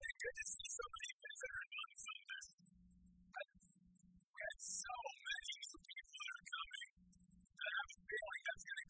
it's good to see so many things that are. We had so many new people that are coming that I have a feeling that's going to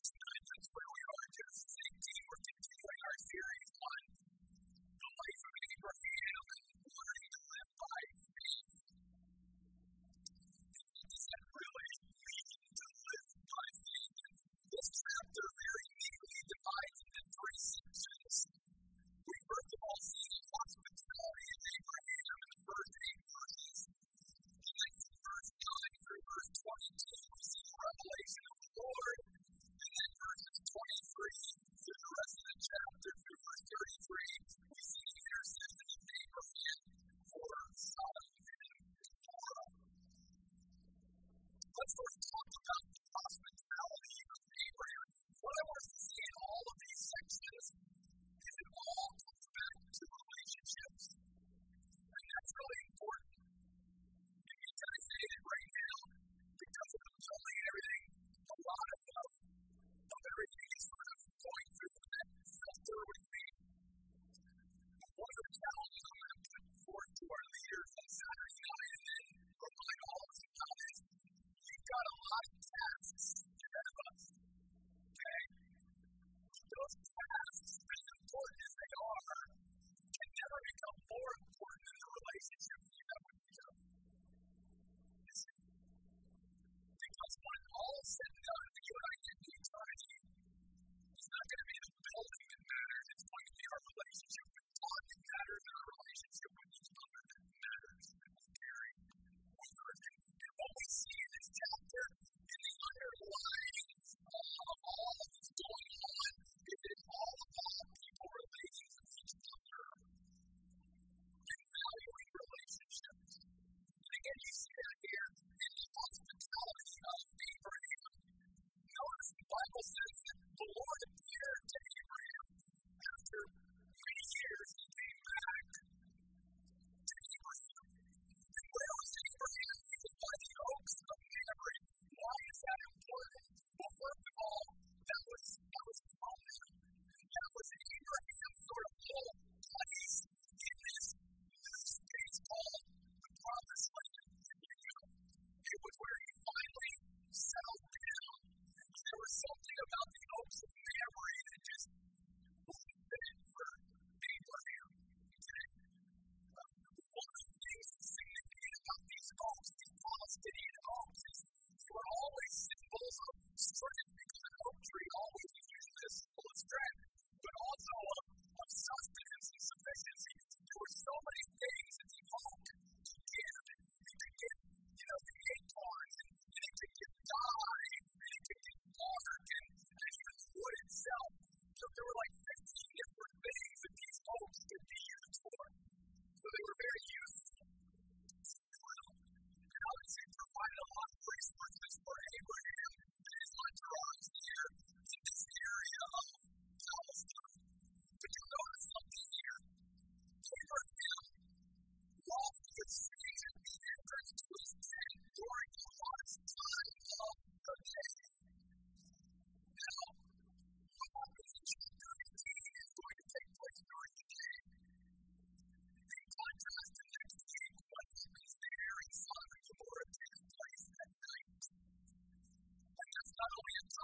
not only in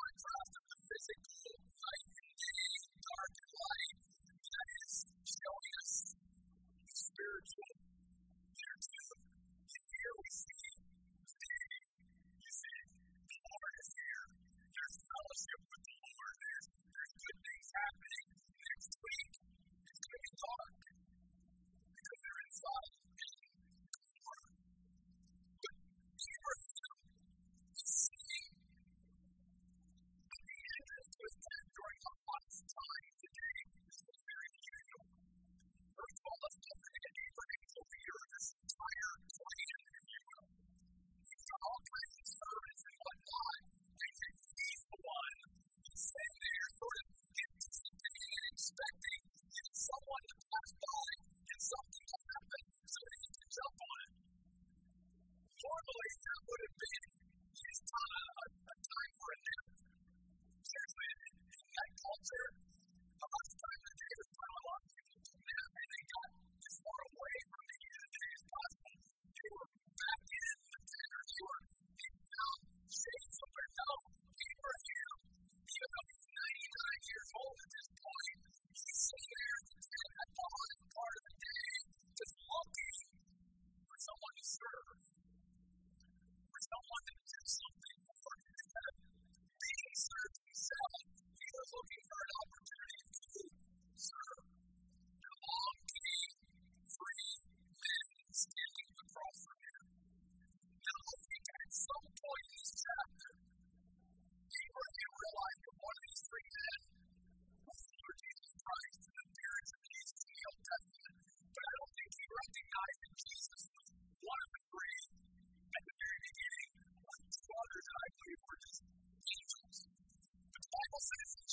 Bible says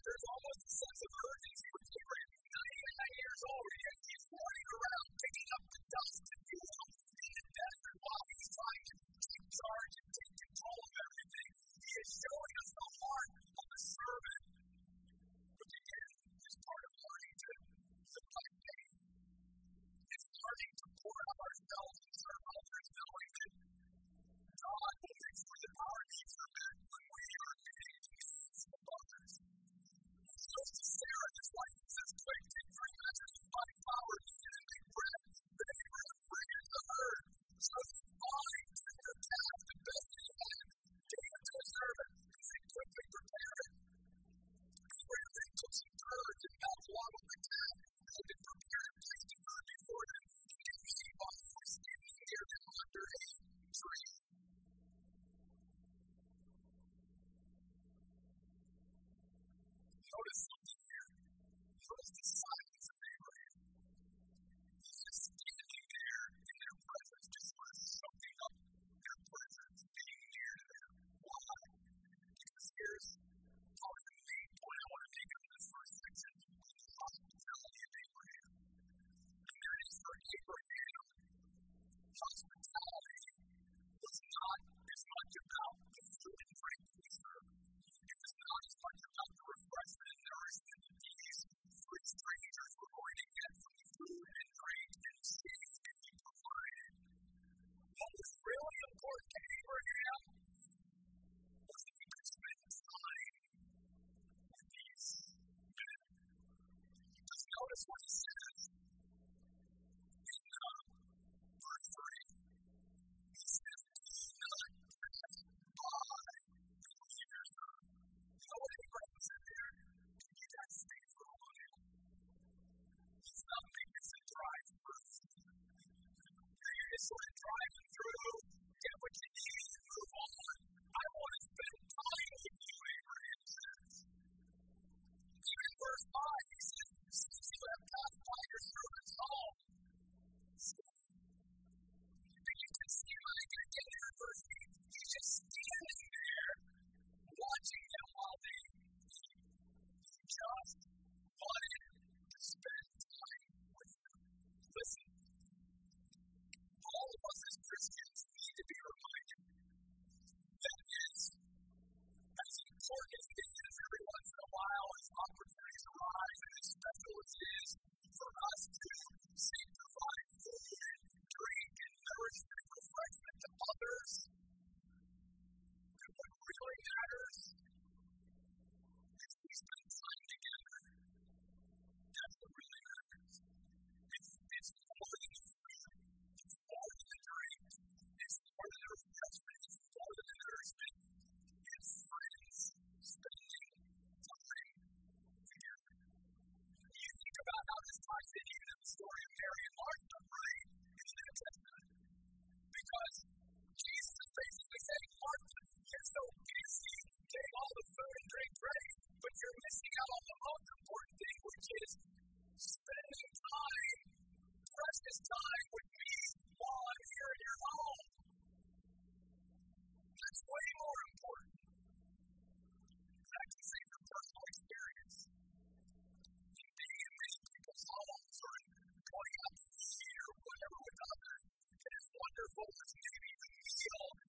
there's almost a sense of urgency with Abraham. He's 99 years old, and yet he's running around picking up the dust and the oil in the desert while he's trying to take charge and take control of everything. He is showing us the heart of a servant place full as to be meal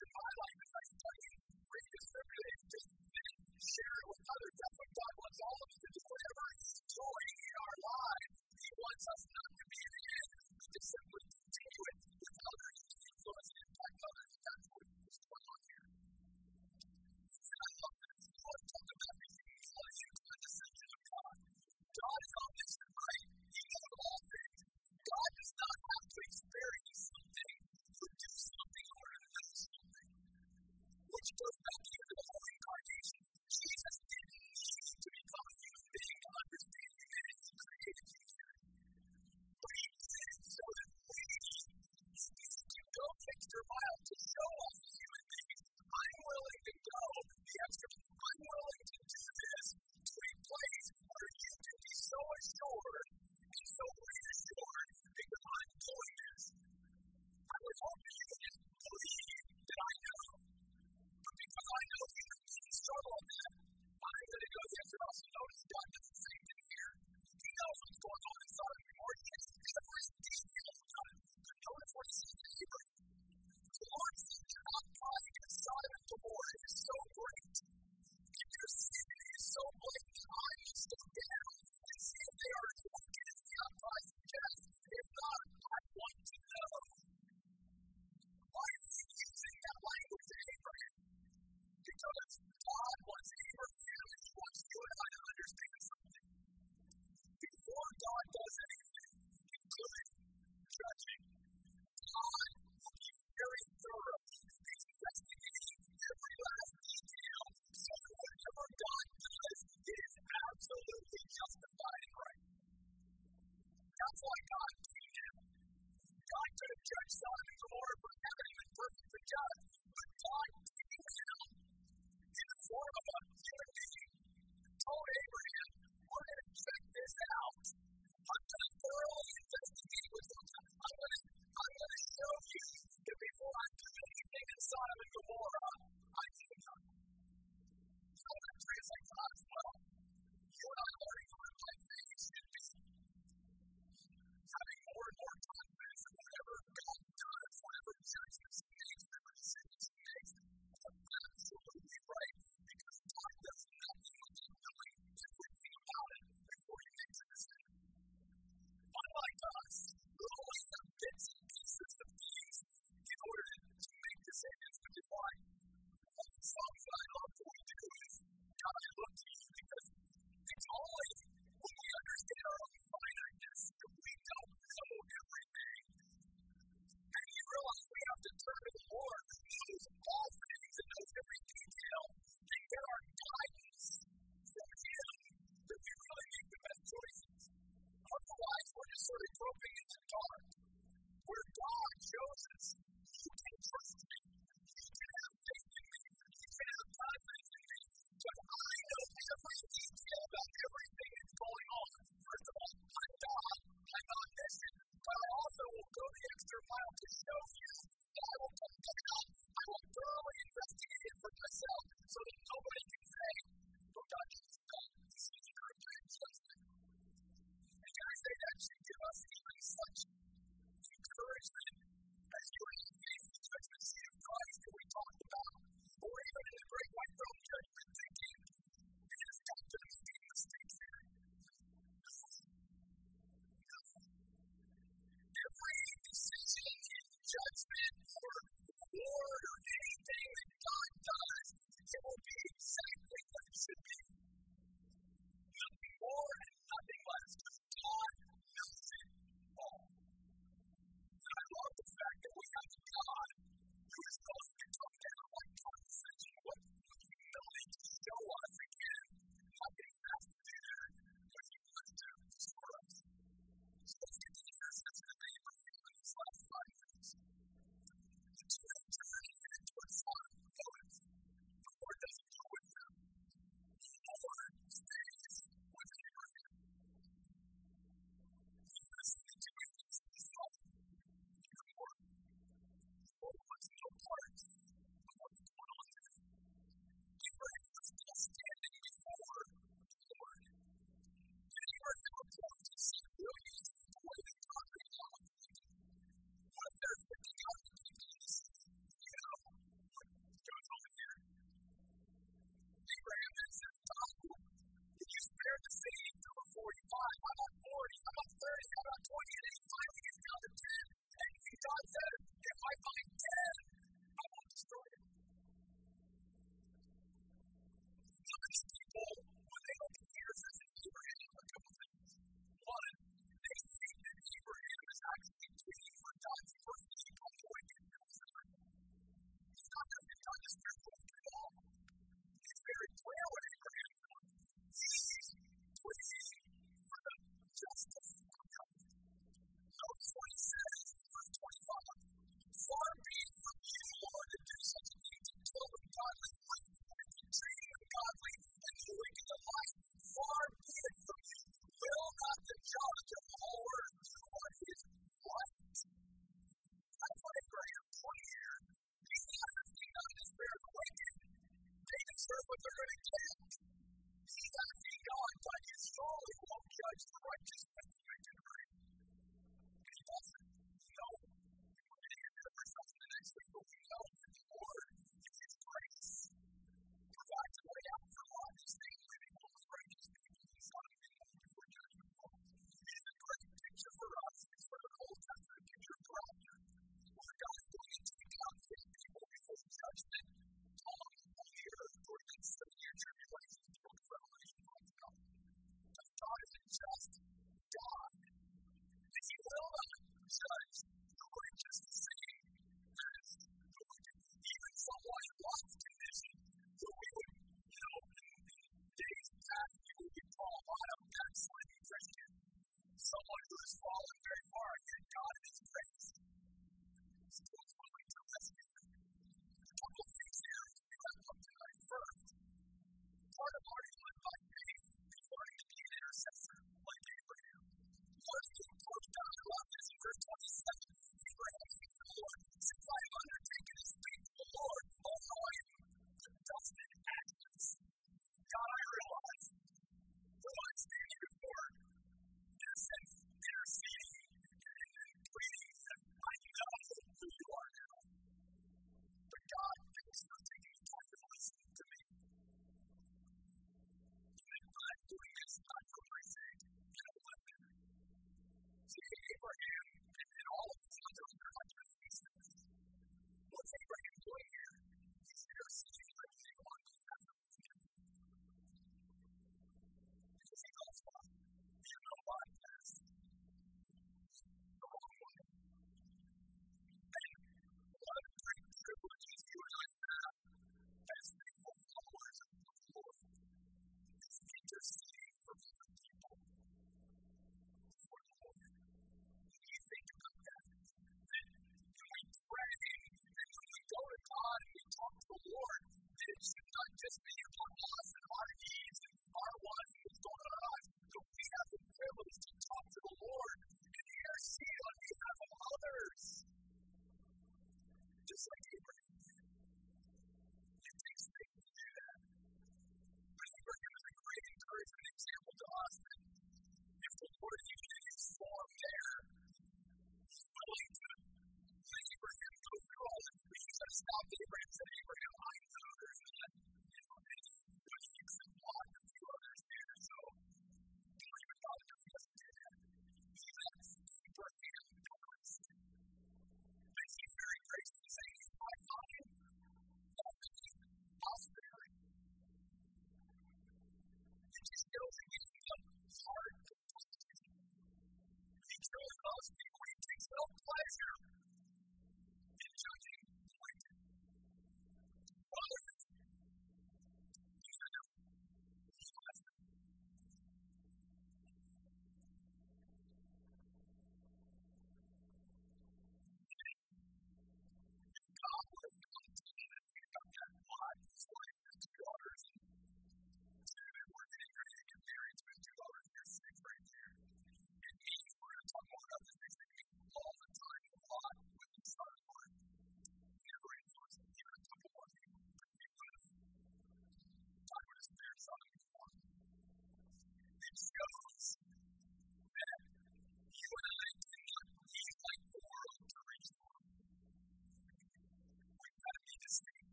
Thank you.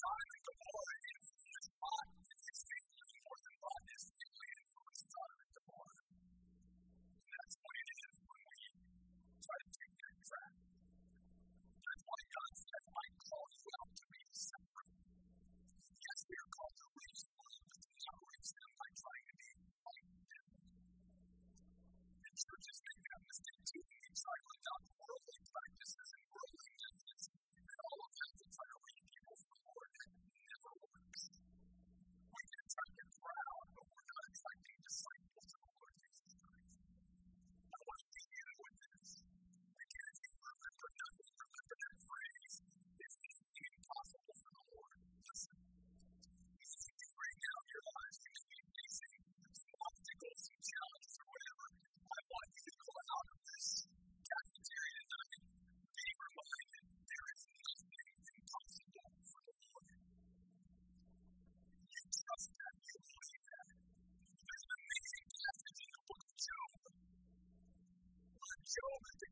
desiring the Lord is, is bondage, is extremely important. Bondage really influences desiring the Lord. And that's what it is when we try to take that. That's why God says, call you out to be separate. Yes, we are called to reach the but to not reach them trying to be like them. And churches make that mistake too. They try to adopt and then turned them around. show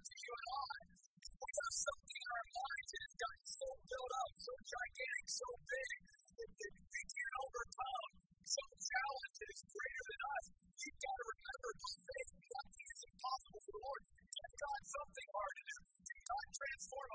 to you and I. We have something in our minds that has gotten so built up, so gigantic, so big, that, that we can't overcome some that is greater than us. You've got to remember, don't think nothing is impossible for the Lord. Give something hard to do. Give God transform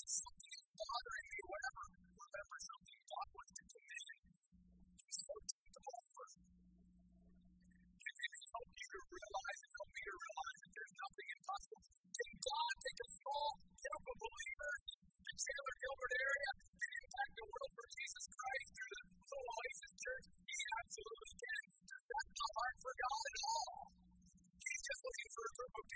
something is bothering me, whatever, remember something God wants to commission. He's so teachable for you. Can it help you to realize and help me to realize that there's nothing impossible? Can God take a small group of believers, the Chandler Gilbert area, and impact the world for Jesus Christ through the Soul Oasis Church? He absolutely can. Does that not hard for God at all? He's just looking for a group of